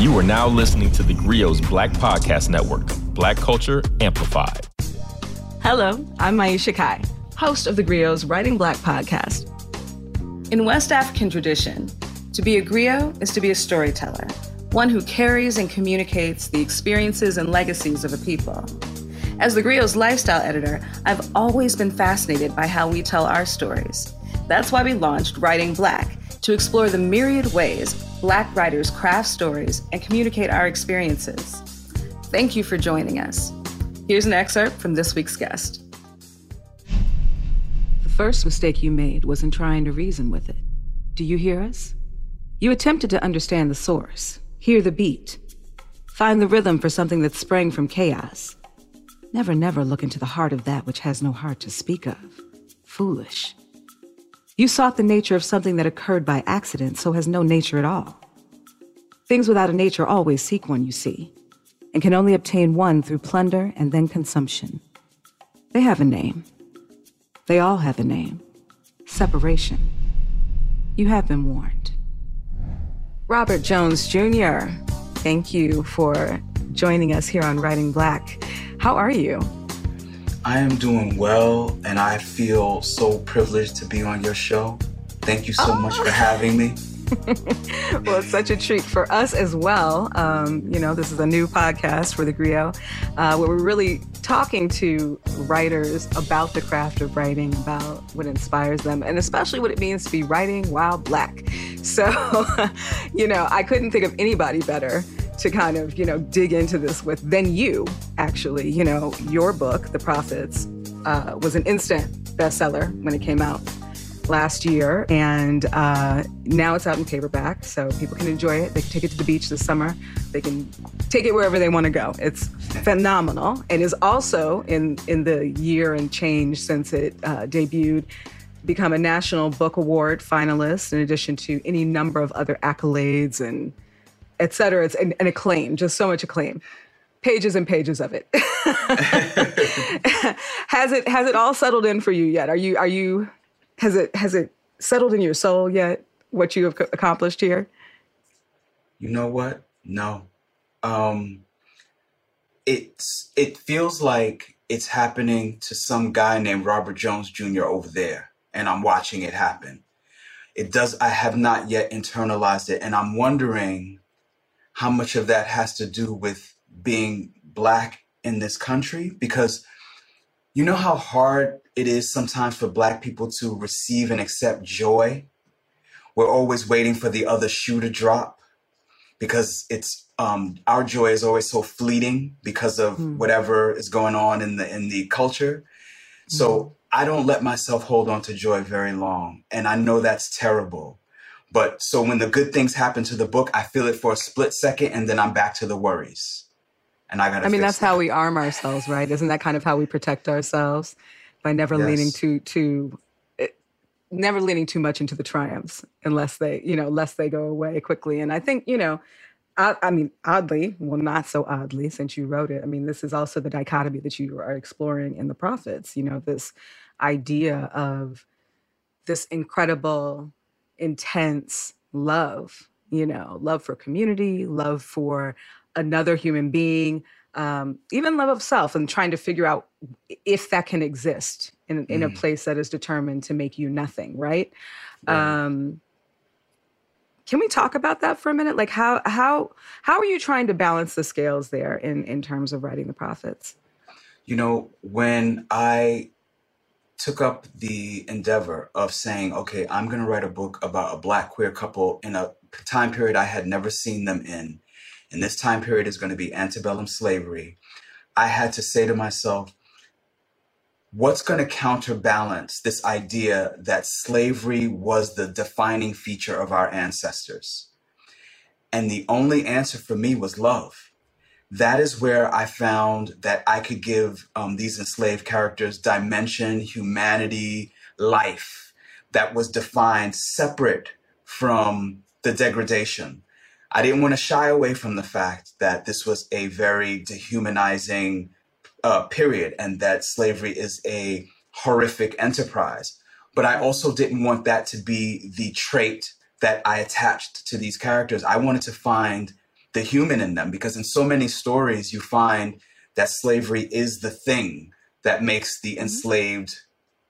You are now listening to the Grio's Black Podcast Network, Black Culture Amplified. Hello, I'm Maiysha Kai, host of the Grio's Writing Black podcast. In West African tradition, to be a griot is to be a storyteller, one who carries and communicates the experiences and legacies of a people. As the Grio's lifestyle editor, I've always been fascinated by how we tell our stories. That's why we launched Writing Black to explore the myriad ways Black writers craft stories and communicate our experiences. Thank you for joining us. Here's an excerpt from this week's guest. The first mistake you made was in trying to reason with it. Do you hear us? You attempted to understand the source, hear the beat, find the rhythm for something that sprang from chaos. Never, never look into the heart of that which has no heart to speak of. Foolish. You sought the nature of something that occurred by accident, so has no nature at all. Things without a nature always seek one, you see, and can only obtain one through plunder and then consumption. They have a name. They all have a name separation. You have been warned. Robert Jones Jr., thank you for joining us here on Writing Black. How are you? I am doing well, and I feel so privileged to be on your show. Thank you so oh. much for having me. well, it's such a treat for us as well. Um, you know, this is a new podcast for the Grio, uh, where we're really talking to writers about the craft of writing, about what inspires them, and especially what it means to be writing while black. So, you know, I couldn't think of anybody better to kind of, you know, dig into this with than you, actually. You know, your book, The Prophets, uh, was an instant bestseller when it came out last year, and uh, now it's out in paperback, so people can enjoy it. They can take it to the beach this summer. They can take it wherever they want to go. It's phenomenal, and is also in in the year and change since it uh, debuted become a National Book Award finalist, in addition to any number of other accolades and et cetera. It's an, an acclaim, just so much acclaim. Pages and pages of it. has it has it all settled in for you yet? Are you are you has it has it settled in your soul yet? What you have accomplished here? You know what? No. Um, it's it feels like it's happening to some guy named Robert Jones Jr. over there, and I'm watching it happen. It does. I have not yet internalized it, and I'm wondering how much of that has to do with being black in this country because you know how hard it is sometimes for black people to receive and accept joy we're always waiting for the other shoe to drop because it's um, our joy is always so fleeting because of mm. whatever is going on in the in the culture so mm. i don't let myself hold on to joy very long and i know that's terrible but so when the good things happen to the book, I feel it for a split second and then I'm back to the worries. And I gotta. I mean, that's that. how we arm ourselves, right? Isn't that kind of how we protect ourselves by never yes. leaning too too eh, never leaning too much into the triumphs unless they, you know, unless they go away quickly. And I think, you know, I, I, mean, oddly, well, not so oddly, since you wrote it. I mean, this is also the dichotomy that you are exploring in the prophets. You know, this idea of this incredible intense love, you know, love for community, love for another human being, um, even love of self, and trying to figure out if that can exist in, in mm. a place that is determined to make you nothing, right? right. Um, can we talk about that for a minute? Like how how how are you trying to balance the scales there in in terms of writing the prophets? You know, when I took up the endeavor of saying, okay, I'm going to write a book about a black queer couple in a time period I had never seen them in. And this time period is going to be antebellum slavery. I had to say to myself, what's going to counterbalance this idea that slavery was the defining feature of our ancestors? And the only answer for me was love that is where I found that I could give um, these enslaved characters dimension, humanity, life that was defined separate from the degradation. I didn't want to shy away from the fact that this was a very dehumanizing uh, period and that slavery is a horrific enterprise. But I also didn't want that to be the trait that I attached to these characters. I wanted to find the human in them because in so many stories you find that slavery is the thing that makes the mm-hmm. enslaved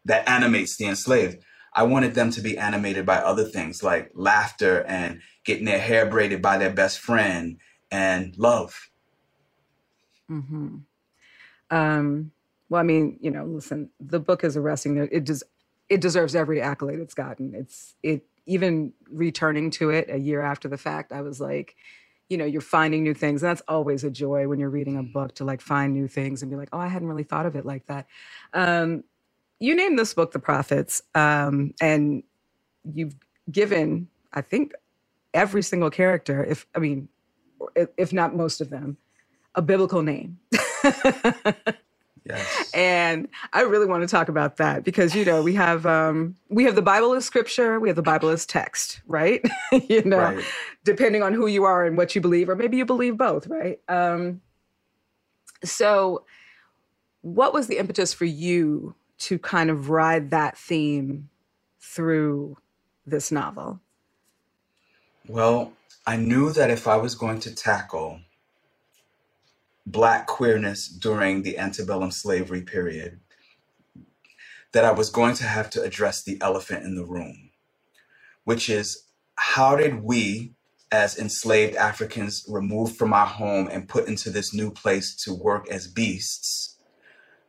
that animates the enslaved i wanted them to be animated by other things like laughter and getting their hair braided by their best friend and love mm-hmm. um, well i mean you know listen the book is arresting it does it deserves every accolade it's gotten it's it even returning to it a year after the fact i was like you know you're finding new things and that's always a joy when you're reading a book to like find new things and be like oh i hadn't really thought of it like that. Um, you named this book the prophets um, and you've given i think every single character if i mean if not most of them a biblical name Yes. And I really want to talk about that because you know we have um, we have the Bible as scripture, we have the Bible as text, right? you know, right. depending on who you are and what you believe, or maybe you believe both, right? Um, so, what was the impetus for you to kind of ride that theme through this novel? Well, I knew that if I was going to tackle black queerness during the antebellum slavery period that I was going to have to address the elephant in the room, which is how did we, as enslaved Africans removed from our home and put into this new place to work as beasts,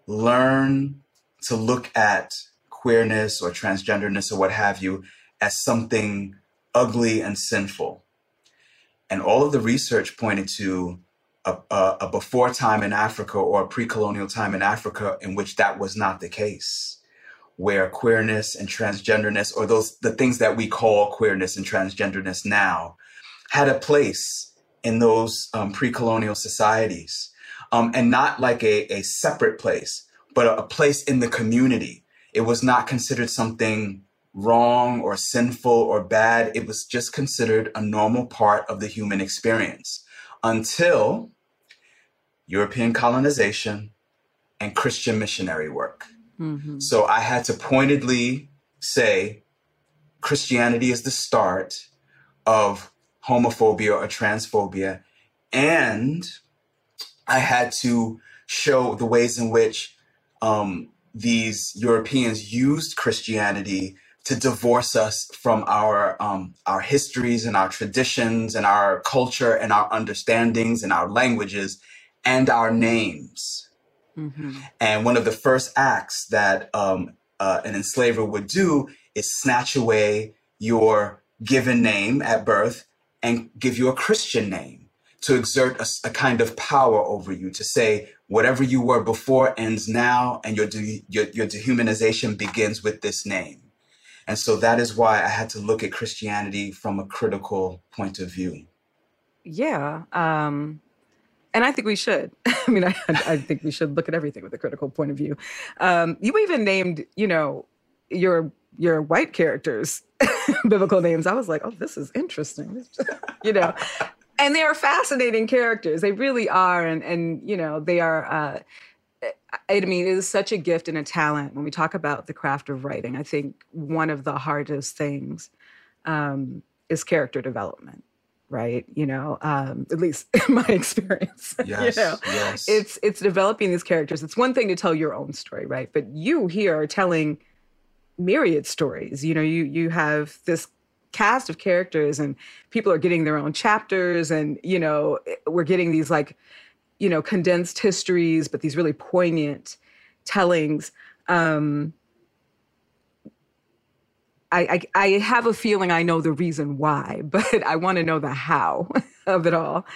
learn to look at queerness or transgenderness or what have you as something ugly and sinful? And all of the research pointed to a, a, before time in Africa or a pre colonial time in Africa in which that was not the case, where queerness and transgenderness, or those the things that we call queerness and transgenderness now, had a place in those um, pre colonial societies. Um, and not like a, a separate place, but a, a place in the community. It was not considered something wrong or sinful or bad. It was just considered a normal part of the human experience until European colonization and Christian missionary work. Mm-hmm. So I had to pointedly say Christianity is the start of homophobia or transphobia. And I had to show the ways in which um, these Europeans used Christianity to divorce us from our um, our histories and our traditions and our culture and our understandings and our languages and our names. Mm-hmm. And one of the first acts that um, uh, an enslaver would do is snatch away your given name at birth and give you a Christian name to exert a, a, kind of power over you, to say whatever you were before ends now, and your, de- your, your dehumanization begins with this name. And so that is why I had to look at Christianity from a critical point of view. Yeah. Um, and I think we should. I mean, I, I think we should look at everything with a critical point of view. Um, you even named, you know, your your white characters biblical names. I was like, oh, this is interesting. you know, and they are fascinating characters. They really are, and and you know, they are. Uh, I mean, it is such a gift and a talent when we talk about the craft of writing. I think one of the hardest things um, is character development, right? You know, um, at least in my experience. Yes, you know, yes. It's it's developing these characters. It's one thing to tell your own story, right? But you here are telling myriad stories. You know, you you have this cast of characters and people are getting their own chapters and you know we're getting these like you know, condensed histories, but these really poignant tellings. Um, I, I, I have a feeling I know the reason why, but I want to know the how of it all.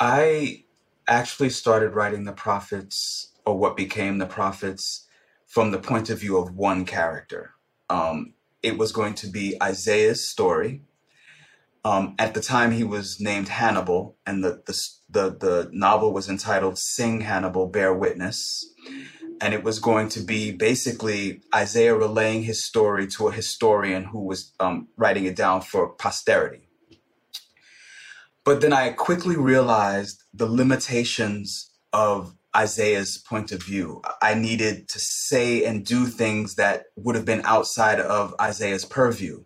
I actually started writing the prophets, or what became the prophets, from the point of view of one character. Um, it was going to be Isaiah's story, um, at the time, he was named Hannibal, and the, the, the the novel was entitled "Sing Hannibal, Bear Witness," and it was going to be basically Isaiah relaying his story to a historian who was um, writing it down for posterity. But then I quickly realized the limitations of Isaiah's point of view. I needed to say and do things that would have been outside of Isaiah's purview.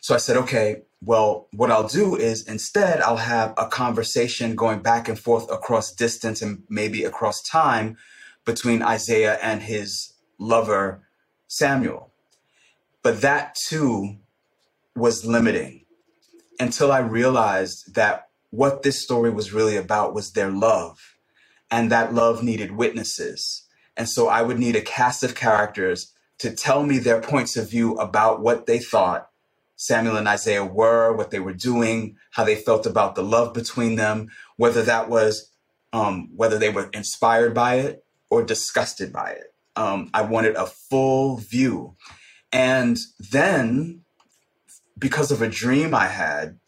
So I said, okay, well, what I'll do is instead I'll have a conversation going back and forth across distance and maybe across time between Isaiah and his lover, Samuel. But that too was limiting until I realized that what this story was really about was their love, and that love needed witnesses. And so I would need a cast of characters to tell me their points of view about what they thought Samuel and Isaiah were, what they were doing, how they felt about the love between them, whether that was um, whether they were inspired by it or disgusted by it. Um, I wanted a full view. And then, because of a dream I had,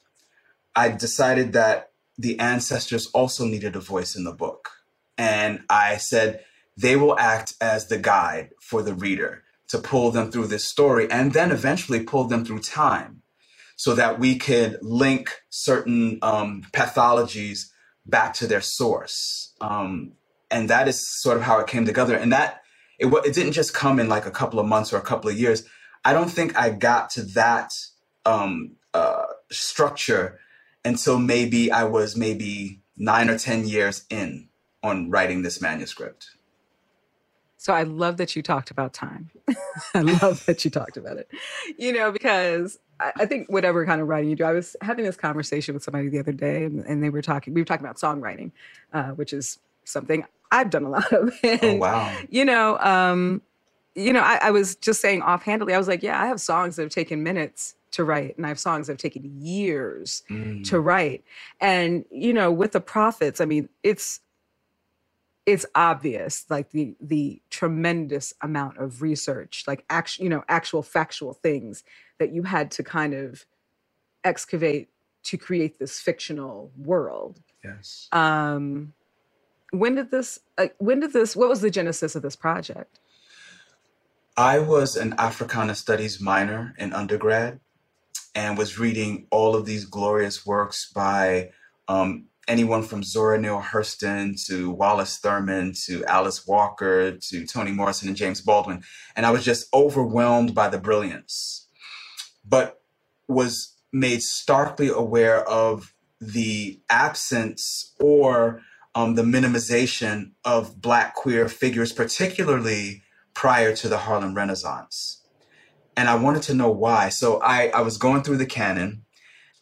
I decided that the ancestors also needed a voice in the book. And I said, they will act as the guide for the reader to pull them through this story and then eventually pull them through time so that we could link certain um, pathologies back to their source. Um, and that is sort of how it came together. And that it, it didn't just come in like a couple of months or a couple of years. I don't think I got to that um, uh, structure until maybe I was maybe nine or 10 years in on writing this manuscript. So I love that you talked about time. I love that you talked about it. You know, because I, I, think whatever kind of writing you do, I was having this conversation with somebody the other day, and, and they were talking. We were talking about songwriting, uh, which is something I've done a lot of. Oh, and, oh wow! You know, um, you know, I, I was just saying offhandedly. I was like, yeah, I have songs that have taken minutes to write and i have songs that have taken years mm. to write and you know with the prophets i mean it's it's obvious like the the tremendous amount of research like actual you know actual factual things that you had to kind of excavate to create this fictional world. Yes. Um when did this uh, when did this what was the genesis of this project? I was an africana studies minor in undergrad and was reading all of these glorious works by um, anyone from Zora Neale Hurston to Wallace Thurman to Alice Walker to Toni Morrison and James Baldwin. And I was just overwhelmed by the brilliance, but was made starkly aware of the absence or um, the minimization of Black queer figures, particularly prior to the Harlem Renaissance. And I wanted to know why. So I, I was going through the canon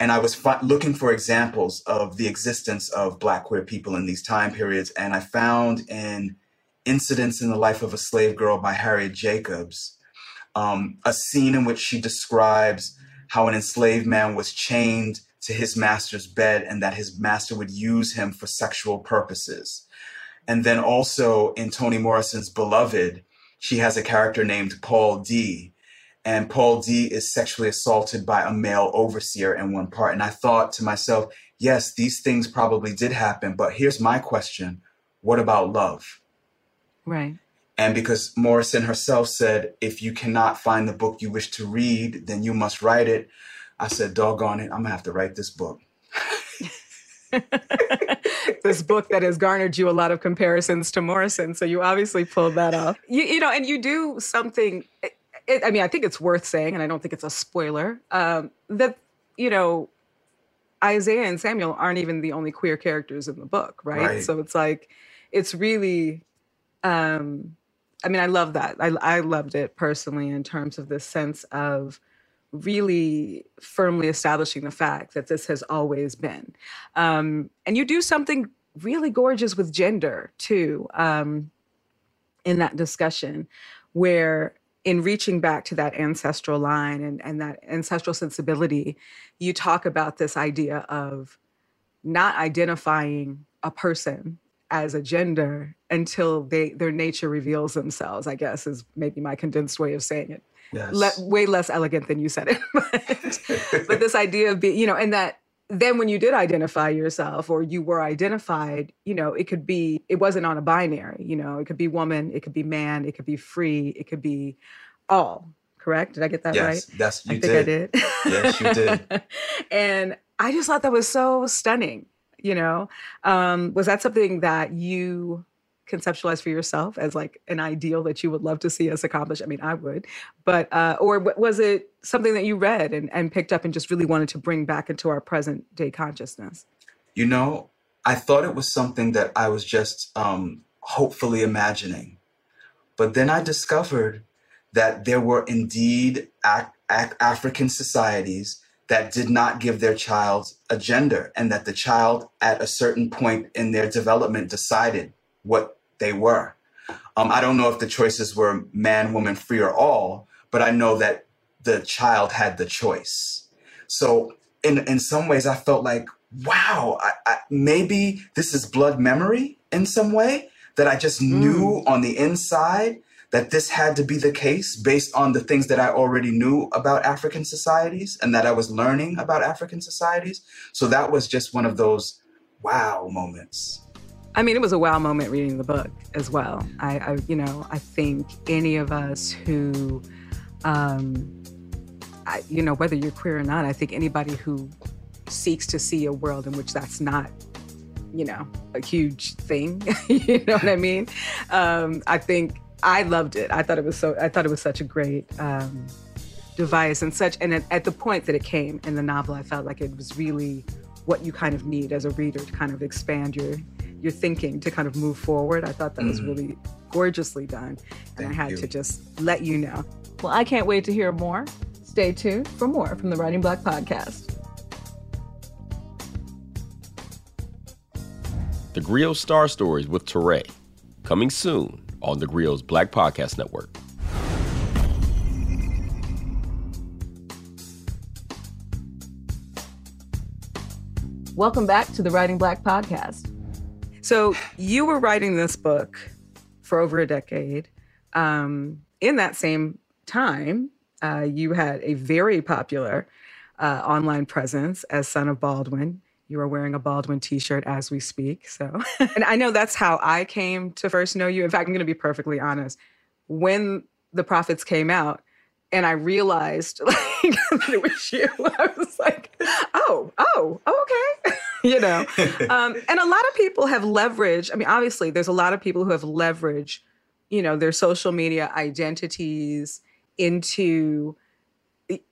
and I was fi- looking for examples of the existence of Black queer people in these time periods, and I found in Incidents in the Life of a Slave Girl by Harriet Jacobs um, a scene in which she describes how an enslaved man was chained to his master's bed and that his master would use him for sexual purposes. And then also in Toni Morrison's Beloved, she has a character named Paul D and Paul D is sexually assaulted by a male overseer in one part. And I thought to myself, yes, these things probably did happen, but here's my question what about love? Right. And because Morrison herself said, if you cannot find the book you wish to read, then you must write it. I said, doggone it, I'm gonna have to write this book. this book that has garnered you a lot of comparisons to Morrison. So you obviously pulled that off. You, you know, and you do something it, I mean, I think it's worth saying, and I don't think it's a spoiler, um, that, you know, Isaiah and Samuel aren't even the only queer characters in the book, right? right. So it's like, it's really, um, I mean, I love that. I, I loved it personally in terms of this sense of really firmly establishing the fact that this has always been. Um, and you do something really gorgeous with gender too um, in that discussion, where in reaching back to that ancestral line and, and that ancestral sensibility, you talk about this idea of not identifying a person as a gender until they their nature reveals themselves, I guess is maybe my condensed way of saying it. Yes. Le- way less elegant than you said it. but, but this idea of being, you know, and that then when you did identify yourself or you were identified, you know, it could be, it wasn't on a binary, you know, it could be woman, it could be man, it could be free, it could be all. Correct? Did I get that yes, right? Yes, you I think did. I did. yes, you did. and I just thought that was so stunning, you know. Um, was that something that you conceptualize for yourself as like an ideal that you would love to see us accomplish? I mean, I would, but uh, or was it something that you read and, and picked up and just really wanted to bring back into our present day consciousness? You know, I thought it was something that I was just um, hopefully imagining, but then I discovered that there were indeed ac- ac- African societies that did not give their child a gender and that the child at a certain point in their development decided what they were. Um, I don't know if the choices were man, woman, free, or all, but I know that the child had the choice. So, in, in some ways, I felt like, wow, I, I, maybe this is blood memory in some way that I just mm. knew on the inside that this had to be the case based on the things that I already knew about African societies and that I was learning about African societies. So that was just one of those wow moments. I mean, it was a wow moment reading the book as well. I, I you know, I think any of us who, um, I, you know, whether you're queer or not, I think anybody who seeks to see a world in which that's not you know, a huge thing. you know what I mean? Um, I think I loved it. I thought it was so. I thought it was such a great um, device and such. And at, at the point that it came in the novel, I felt like it was really what you kind of need as a reader to kind of expand your your thinking to kind of move forward. I thought that mm-hmm. was really gorgeously done, and Thank I had you. to just let you know. Well, I can't wait to hear more. Stay tuned for more from the Writing Black podcast. The Griot Star Stories with Teray, coming soon on the Griot's Black Podcast Network. Welcome back to the Writing Black podcast. So, you were writing this book for over a decade. Um, in that same time, uh, you had a very popular uh, online presence as Son of Baldwin. You are wearing a Baldwin t shirt as we speak. So, and I know that's how I came to first know you. In fact, I'm going to be perfectly honest. When the prophets came out, and I realized like it was you. I was like, oh, oh, okay, you know. Um, and a lot of people have leveraged. I mean, obviously, there's a lot of people who have leveraged, you know, their social media identities into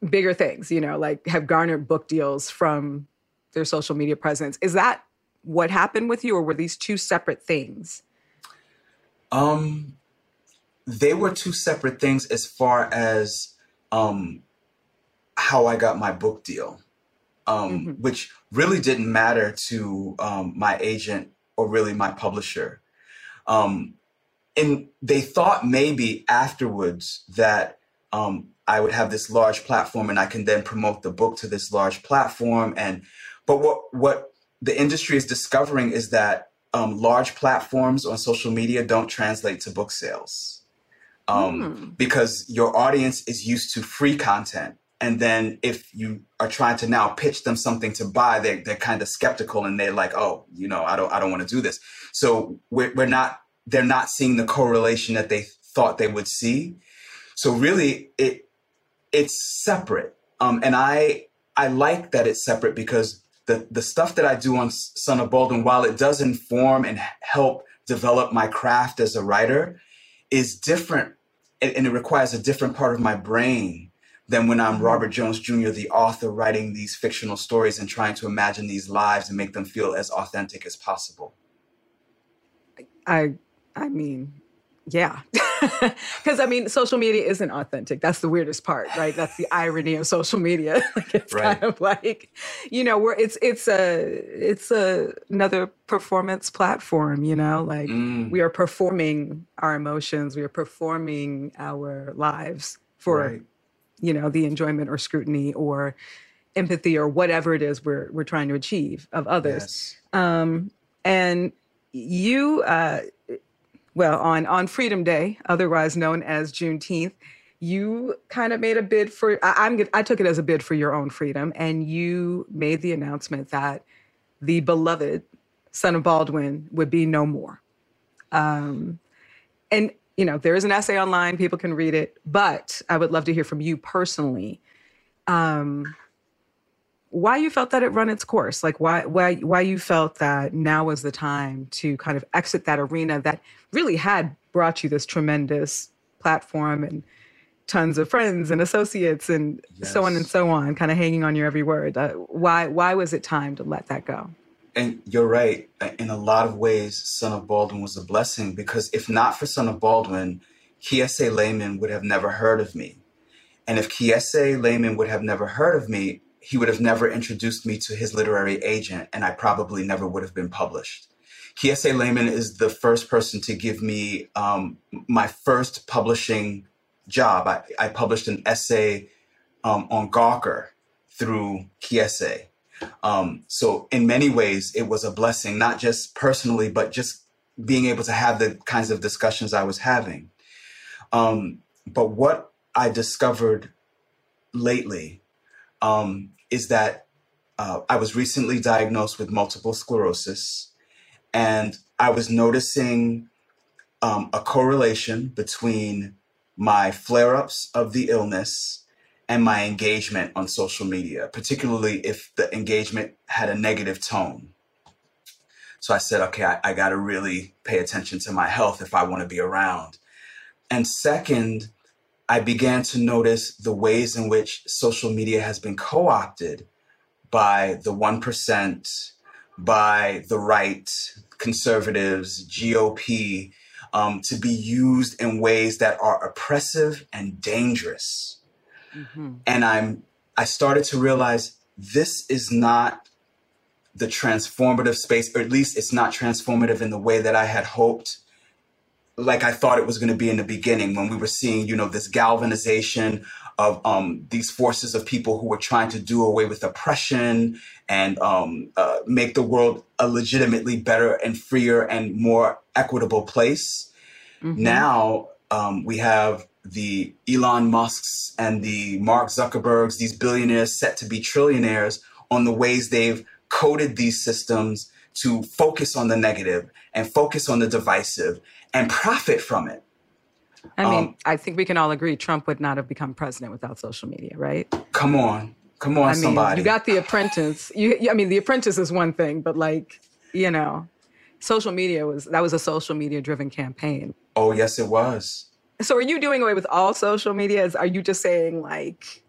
bigger things. You know, like have garnered book deals from their social media presence. Is that what happened with you, or were these two separate things? Um, they were two separate things as far as um how I got my book deal, um, mm-hmm. which really didn't matter to um, my agent or really my publisher. Um, and they thought maybe afterwards that um, I would have this large platform and I can then promote the book to this large platform and but what what the industry is discovering is that um, large platforms on social media don't translate to book sales um, mm. because your audience is used to free content. And then if you are trying to now pitch them something to buy, they, they're kind of skeptical and they're like, oh, you know, I don't, I don't want to do this. So we're, we're not, they're not seeing the correlation that they thought they would see. So really it, it's separate. Um, and I, I like that it's separate because the the stuff that I do on Son of Baldwin, while it does inform and help develop my craft as a writer, is different and, and it requires a different part of my brain than when I'm. Robert Jones Jr., the author, writing these fictional stories and trying to imagine these lives and make them feel as authentic as possible. I I mean, yeah. Because I mean, social media isn't authentic. That's the weirdest part, right? That's the irony of social media. like it's right. kind of like, you know, where it's it's a it's a another performance platform. You know, like mm. we are performing our emotions, we are performing our lives for, right. You know, the enjoyment or scrutiny or empathy or whatever it is we're we're trying to achieve of others. Yes. Um, and you. Uh, well, on, on Freedom Day, otherwise known as Juneteenth, you kind of made a bid for, I, I'm, I took it as a bid for your own freedom, and you made the announcement that the beloved son of Baldwin would be no more. Um, and, you know, there is an essay online, people can read it, but I would love to hear from you personally. Um, why you felt that it run its course like why why why you felt that now was the time to kind of exit that arena that really had brought you this tremendous platform and tons of friends and associates and yes. so on and so on kind of hanging on your every word uh, why why was it time to let that go and you're right in a lot of ways son of baldwin was a blessing because if not for son of baldwin kiese laymon would have never heard of me and if kiese laymon would have never heard of me he would have never introduced me to his literary agent, and I probably never would have been published. Kiese Laymon is the first person to give me um, my first publishing job. I, I published an essay um, on Gawker through Kiese. Um, so, in many ways, it was a blessing, not just personally, but just being able to have the kinds of discussions I was having. Um, but what I discovered lately um, is that uh, I was recently diagnosed with multiple sclerosis, and I was noticing um, a correlation between my flare ups of the illness and my engagement on social media, particularly if the engagement had a negative tone. So I said, okay, I, I got to really pay attention to my health if I want to be around. And second, I began to notice the ways in which social media has been co opted by the 1%, by the right, conservatives, GOP, um, to be used in ways that are oppressive and dangerous. Mm-hmm. And I'm I started to realize this is not the transformative space, or at least it's not transformative in the way that I had hoped like I thought it was going to be in the beginning when we were seeing, you know, this galvanization of um, these forces of people who were trying to do away with oppression and um, uh, make the world a legitimately better and freer and more equitable place. Mm-hmm. Now um, we have the Elon Musks and the Mark Zuckerbergs, these billionaires set to be trillionaires, on the ways they've coded these systems to focus on the negative and focus on the divisive and profit from it. I mean, um, I think we can all agree Trump would not have become president without social media, right? Come on. Come on, I mean, somebody. You got The Apprentice. You, I mean, The Apprentice is one thing, but like, you know, social media was, that was a social media driven campaign. Oh, yes, it was. So are you doing away with all social media? Are you just saying like,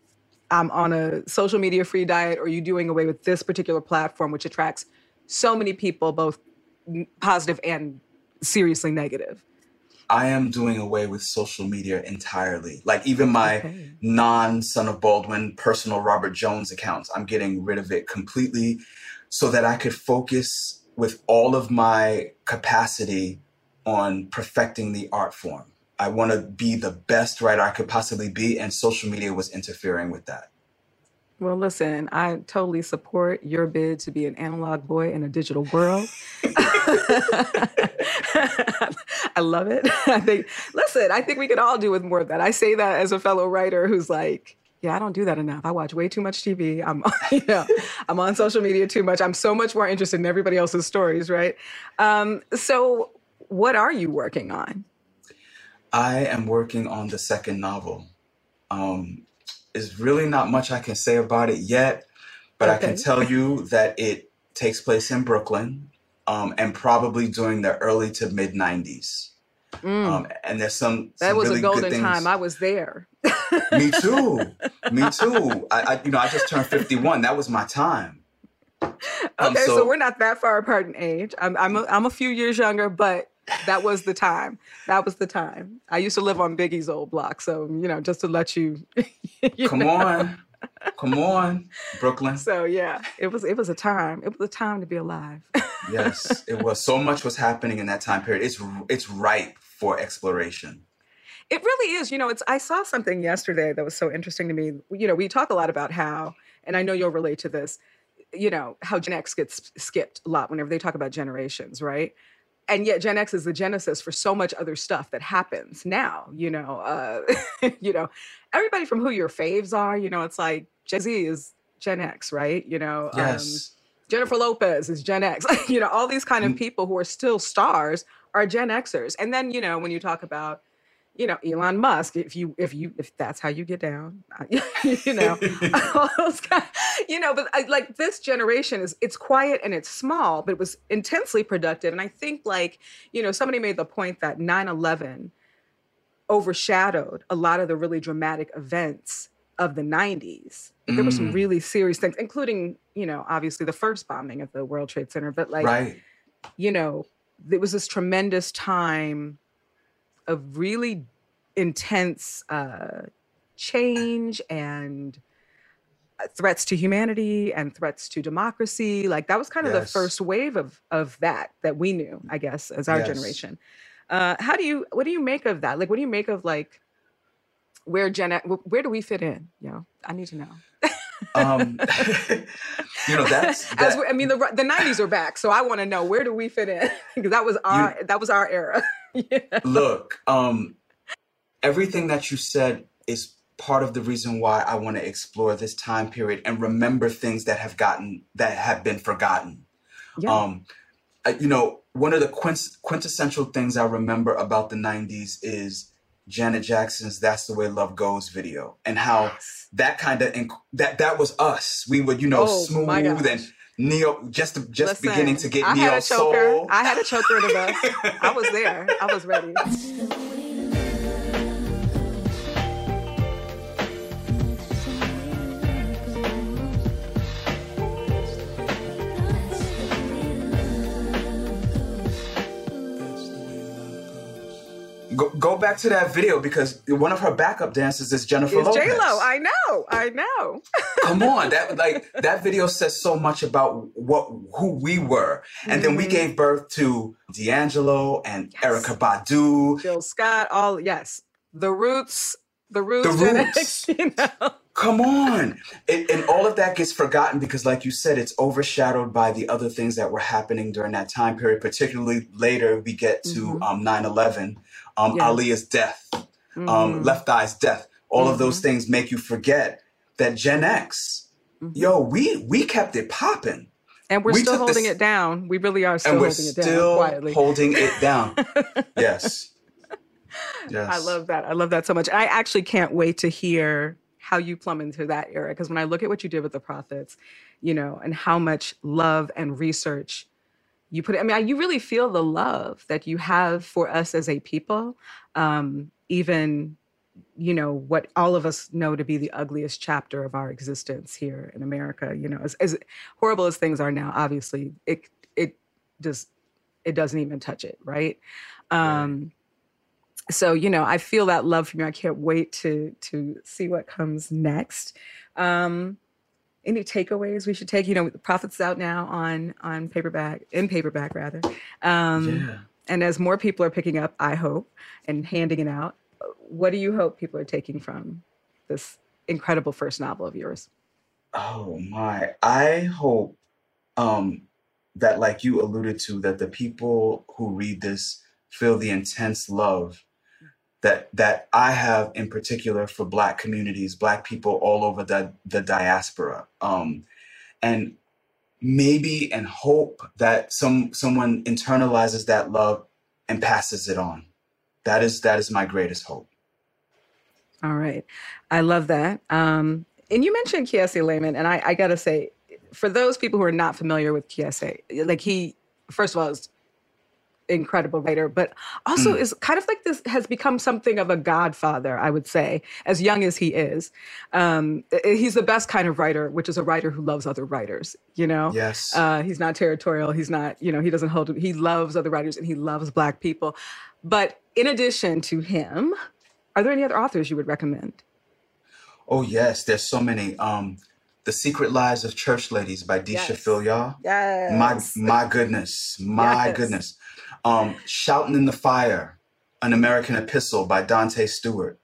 I'm on a social media free diet, or are you doing away with this particular platform, which attracts so many people, both positive and seriously negative? I am doing away with social media entirely. Like even my okay. non Son of Baldwin personal Robert Jones accounts, I'm getting rid of it completely so that I could focus with all of my capacity on perfecting the art form. I want to be the best writer I could possibly be, and social media was interfering with that. Well, listen, I totally support your bid to be an analog boy in a digital world. I love it. I think, listen, I think we could all do with more of that. I say that as a fellow writer who's like, yeah, I don't do that enough. I watch way too much TV. I'm, you know, I'm on social media too much. I'm so much more interested in everybody else's stories, right? Um, so, what are you working on? I am working on the second novel. Um, is really not much I can say about it yet, but okay. I can tell you that it takes place in Brooklyn um, and probably during the early to mid 90s. Mm. Um, and there's some, that was really a golden time. I was there. Me too. Me too. I, I, you know, I just turned 51. That was my time. Um, okay, so, so, we're not that far apart in age. I'm I'm a, I'm a few years younger, but that was the time. That was the time. I used to live on Biggie's old block, so you know, just to let you. you Come know. on. Come on, Brooklyn. So yeah, it was it was a time. It was a time to be alive. yes, it was. So much was happening in that time period. It's it's ripe for exploration. It really is. You know, it's I saw something yesterday that was so interesting to me. You know, we talk a lot about how, and I know you'll relate to this, you know, how Gen X gets skipped a lot whenever they talk about generations, right? And yet Gen X is the genesis for so much other stuff that happens now. You know, uh, you know, everybody from who your faves are. You know, it's like Jay Z is Gen X, right? You know, um, yes. Um, Jennifer Lopez is Gen X. you know, all these kind of mm. people who are still stars are Gen Xers. And then you know, when you talk about you know, Elon Musk, if you if you if that's how you get down, you know, guys, you know, but I, like this generation is it's quiet and it's small, but it was intensely productive. And I think like, you know, somebody made the point that 9/11 overshadowed a lot of the really dramatic events of the 90s. There were some Mm, really serious things, including, you know, obviously the first bombing of the World Trade Center, but like, right. you know, it was this tremendous time of really intense uh, change and uh, threats to humanity and threats to democracy. Like that was kind of the first wave of of that that we knew, I guess, as our Yes. generation. Uh, how do you what do you make of that? Like, what do you make of like where Gen where do we fit in? You know, I need to know. Um, you know, that's As that. we, I mean, the the nineties are back, so I want to know where do we fit in because that was our that was our era. yeah. Look, um, everything that you said is part of the reason why I want to explore this time period and remember things that have gotten that have been forgotten. Yeah. Um, you know, one of the quint- quintessential things I remember about the '90s is Janet Jackson's "That's the Way Love Goes" video, and how that kind of inc- that that was us. We would, you know, Oh smooth and neo, just just Listen, beginning to get I had neo a choker. soul. I had a choker in the bus. I was there. I was ready. Go, back to that video because one of her backup dancers is Jennifer It's Lopez. J Lo. I know. I know. Come on, that like that video says so much about what who we were, and then we Mhm. gave birth to D'Angelo and Yes. Erykah Badu. Jill Scott. All yes. The roots. The roots. The Roots. You know. Come on, it, and all of that gets forgotten because, like you said, it's overshadowed by the other things that were happening during that time period. Particularly later, we get to Mhm. um, 9/11, um, Yeah. Aaliyah's death. um, Mhm. Left Eye's death. All of those Mhm. things make you forget that Gen X, Mhm. yo, we we kept it popping, and we're we still holding this- it down. We really are still holding it down still quietly. holding it down. yes, yes. I love that. I love that so much. I actually can't wait to hear how you plumb into that era because when I look at what you did with the prophets, you know, and how much love and research you put. it, I mean, you really feel the love that you have for us as a people, um, even you know what all of us know to be the ugliest chapter of our existence here in America. You know, as, as horrible as things are now, obviously it it just it doesn't even touch it, right? Um, so you know, I feel that love from you. I can't wait to to see what comes next. Um, any takeaways we should take? You know, the Prophets out now on on paperback in paperback rather. Um, yeah. and as more people are picking up, I hope, and handing it out, what do you hope people are taking from this incredible first novel of yours? Oh my! I hope um, that, like you alluded to, that the people who read this feel the intense love that that I have in particular for Black communities, Black people all over the the diaspora, um, and maybe and hope that some someone internalizes that love and passes it on. That is that is my greatest hope. All right. I love that. Um, and you mentioned Kiese Laymon, and I, I got to say, for those people who are not familiar with Kiese, like he, first of all, is incredible writer, but also Mm. is kind of like this has become something of a godfather, I would say, as young as he is. Um, he's the best kind of writer, which is a writer who loves other writers, you know? Yes. Uh, he's not territorial. He's not, you know, he doesn't hold, he loves other writers and he loves Black people. But in addition to him, are there any other authors you would recommend? Oh yes, there's so many. Um, The Secret Lives of Church Ladies by Deesha Yes. Philyaw. Yes. My my goodness, my Yes. goodness. Um, Shouting in the Fire, An American Epistle by Dante Stewart.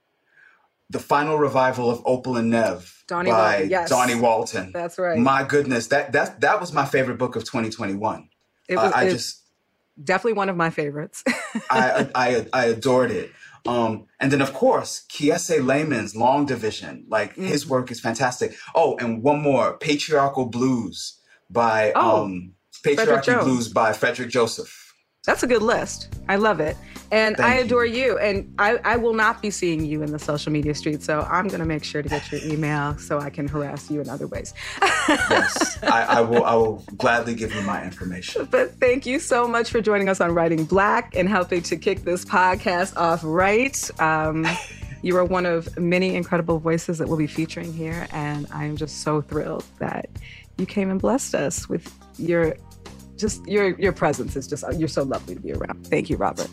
The Final Revival of Opal and Nev Dawnie by Walton, yes. Dawnie Walton. That's right. My goodness, that that that was my favorite book of 2021. it was I, I just definitely one of my favorites. I, I I adored it. Um, and then of course Kiese Laymon's Long Division, like his Mhm. work is fantastic. Oh, and one more, Patriarchal Blues by Oh, um, Patriarchy Blues by Frederick Joseph. That's a good list. I love it. And Thank I you. adore you. And I, I will not be seeing you in the social media street. So I'm going to make sure to get your email so I can harass you in other ways. Yes, I, I will. I will gladly give you my information. But thank you so much for joining us on Writing Black and helping to kick this podcast off right. Um, you are one of many incredible voices that we'll be featuring here. And I am just so thrilled that you came and blessed us with your just your your presence is just you're so lovely to be around. Thank you, Robert.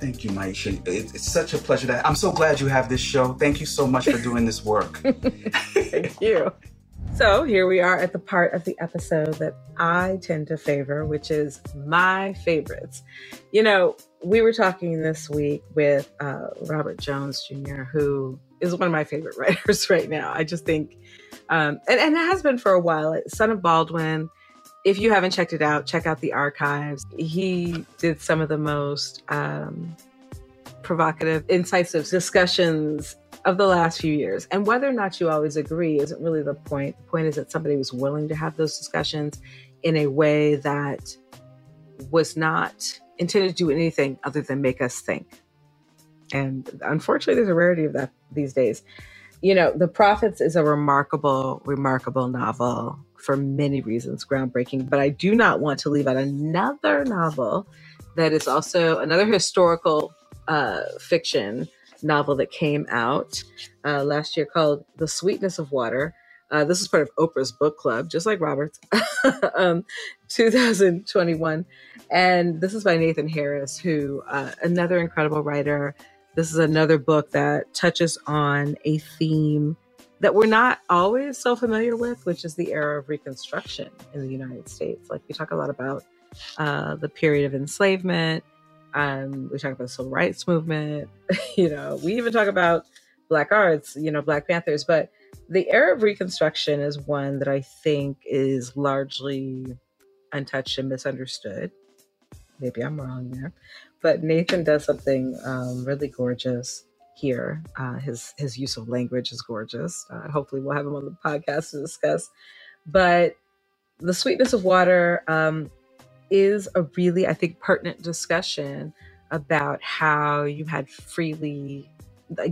Thank you, Maiysha. It's such a pleasure. To, I'm so glad you have this show. Thank you so much for doing this work. Thank you. So here we are at the part of the episode that I tend to favor, which is my favorites. You know, we were talking this week with uh, Robert Jones Jr., who is one of my favorite writers right now. I just think, um, and, and it has been for a while. Son of Baldwin. If you haven't checked it out, check out the archives. He did some of the most um, provocative, incisive discussions of the last few years. And whether or not you always agree isn't really the point. The point is that somebody was willing to have those discussions in a way that was not intended to do anything other than make us think. And unfortunately, there's a rarity of that these days. You know, The Prophets is a remarkable, remarkable novel for many reasons, groundbreaking. But I do not want to leave out another novel that is also another historical uh, fiction novel that came out uh, last year called The Sweetness of Water. Uh, this is part of Oprah's book club, just like Robert's, um, 2021. And this is by Nathan Harris, who, uh, another incredible writer. This is another book that touches on a theme that we're not always so familiar with, which is the era of Reconstruction in the United States. Like we talk a lot about uh, the period of enslavement, um, we talk about the civil rights movement. you know, we even talk about black arts. You know, Black Panthers. But the era of Reconstruction is one that I think is largely untouched and misunderstood. Maybe I'm wrong there, but Nathan does something um, really gorgeous here. Uh, his his use of language is gorgeous. Uh, hopefully, we'll have him on the podcast to discuss. But the sweetness of water. Um, is a really, I think, pertinent discussion about how you had freely,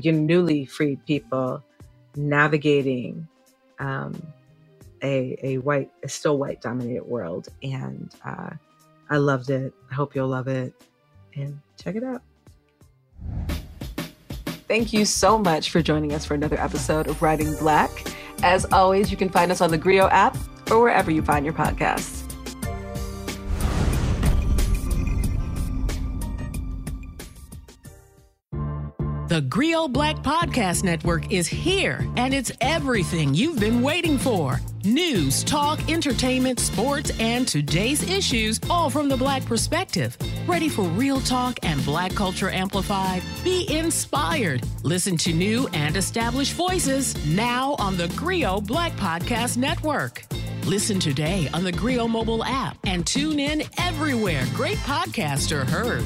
your newly freed people navigating um, a, a white, a still white dominated world. And uh, I loved it. I hope you'll love it. And check it out. Thank you so much for joining us for another episode of Writing Black. As always, you can find us on the Grio app or wherever you find your podcasts. The Grio Black Podcast Network is here, and it's everything you've been waiting for. News, talk, entertainment, sports, and today's issues, all from the Black perspective. Ready for real talk and Black culture amplified? Be inspired. Listen to new and established voices now on the Grio Black Podcast Network. Listen today on the Grio mobile app and tune in everywhere great podcasts are heard.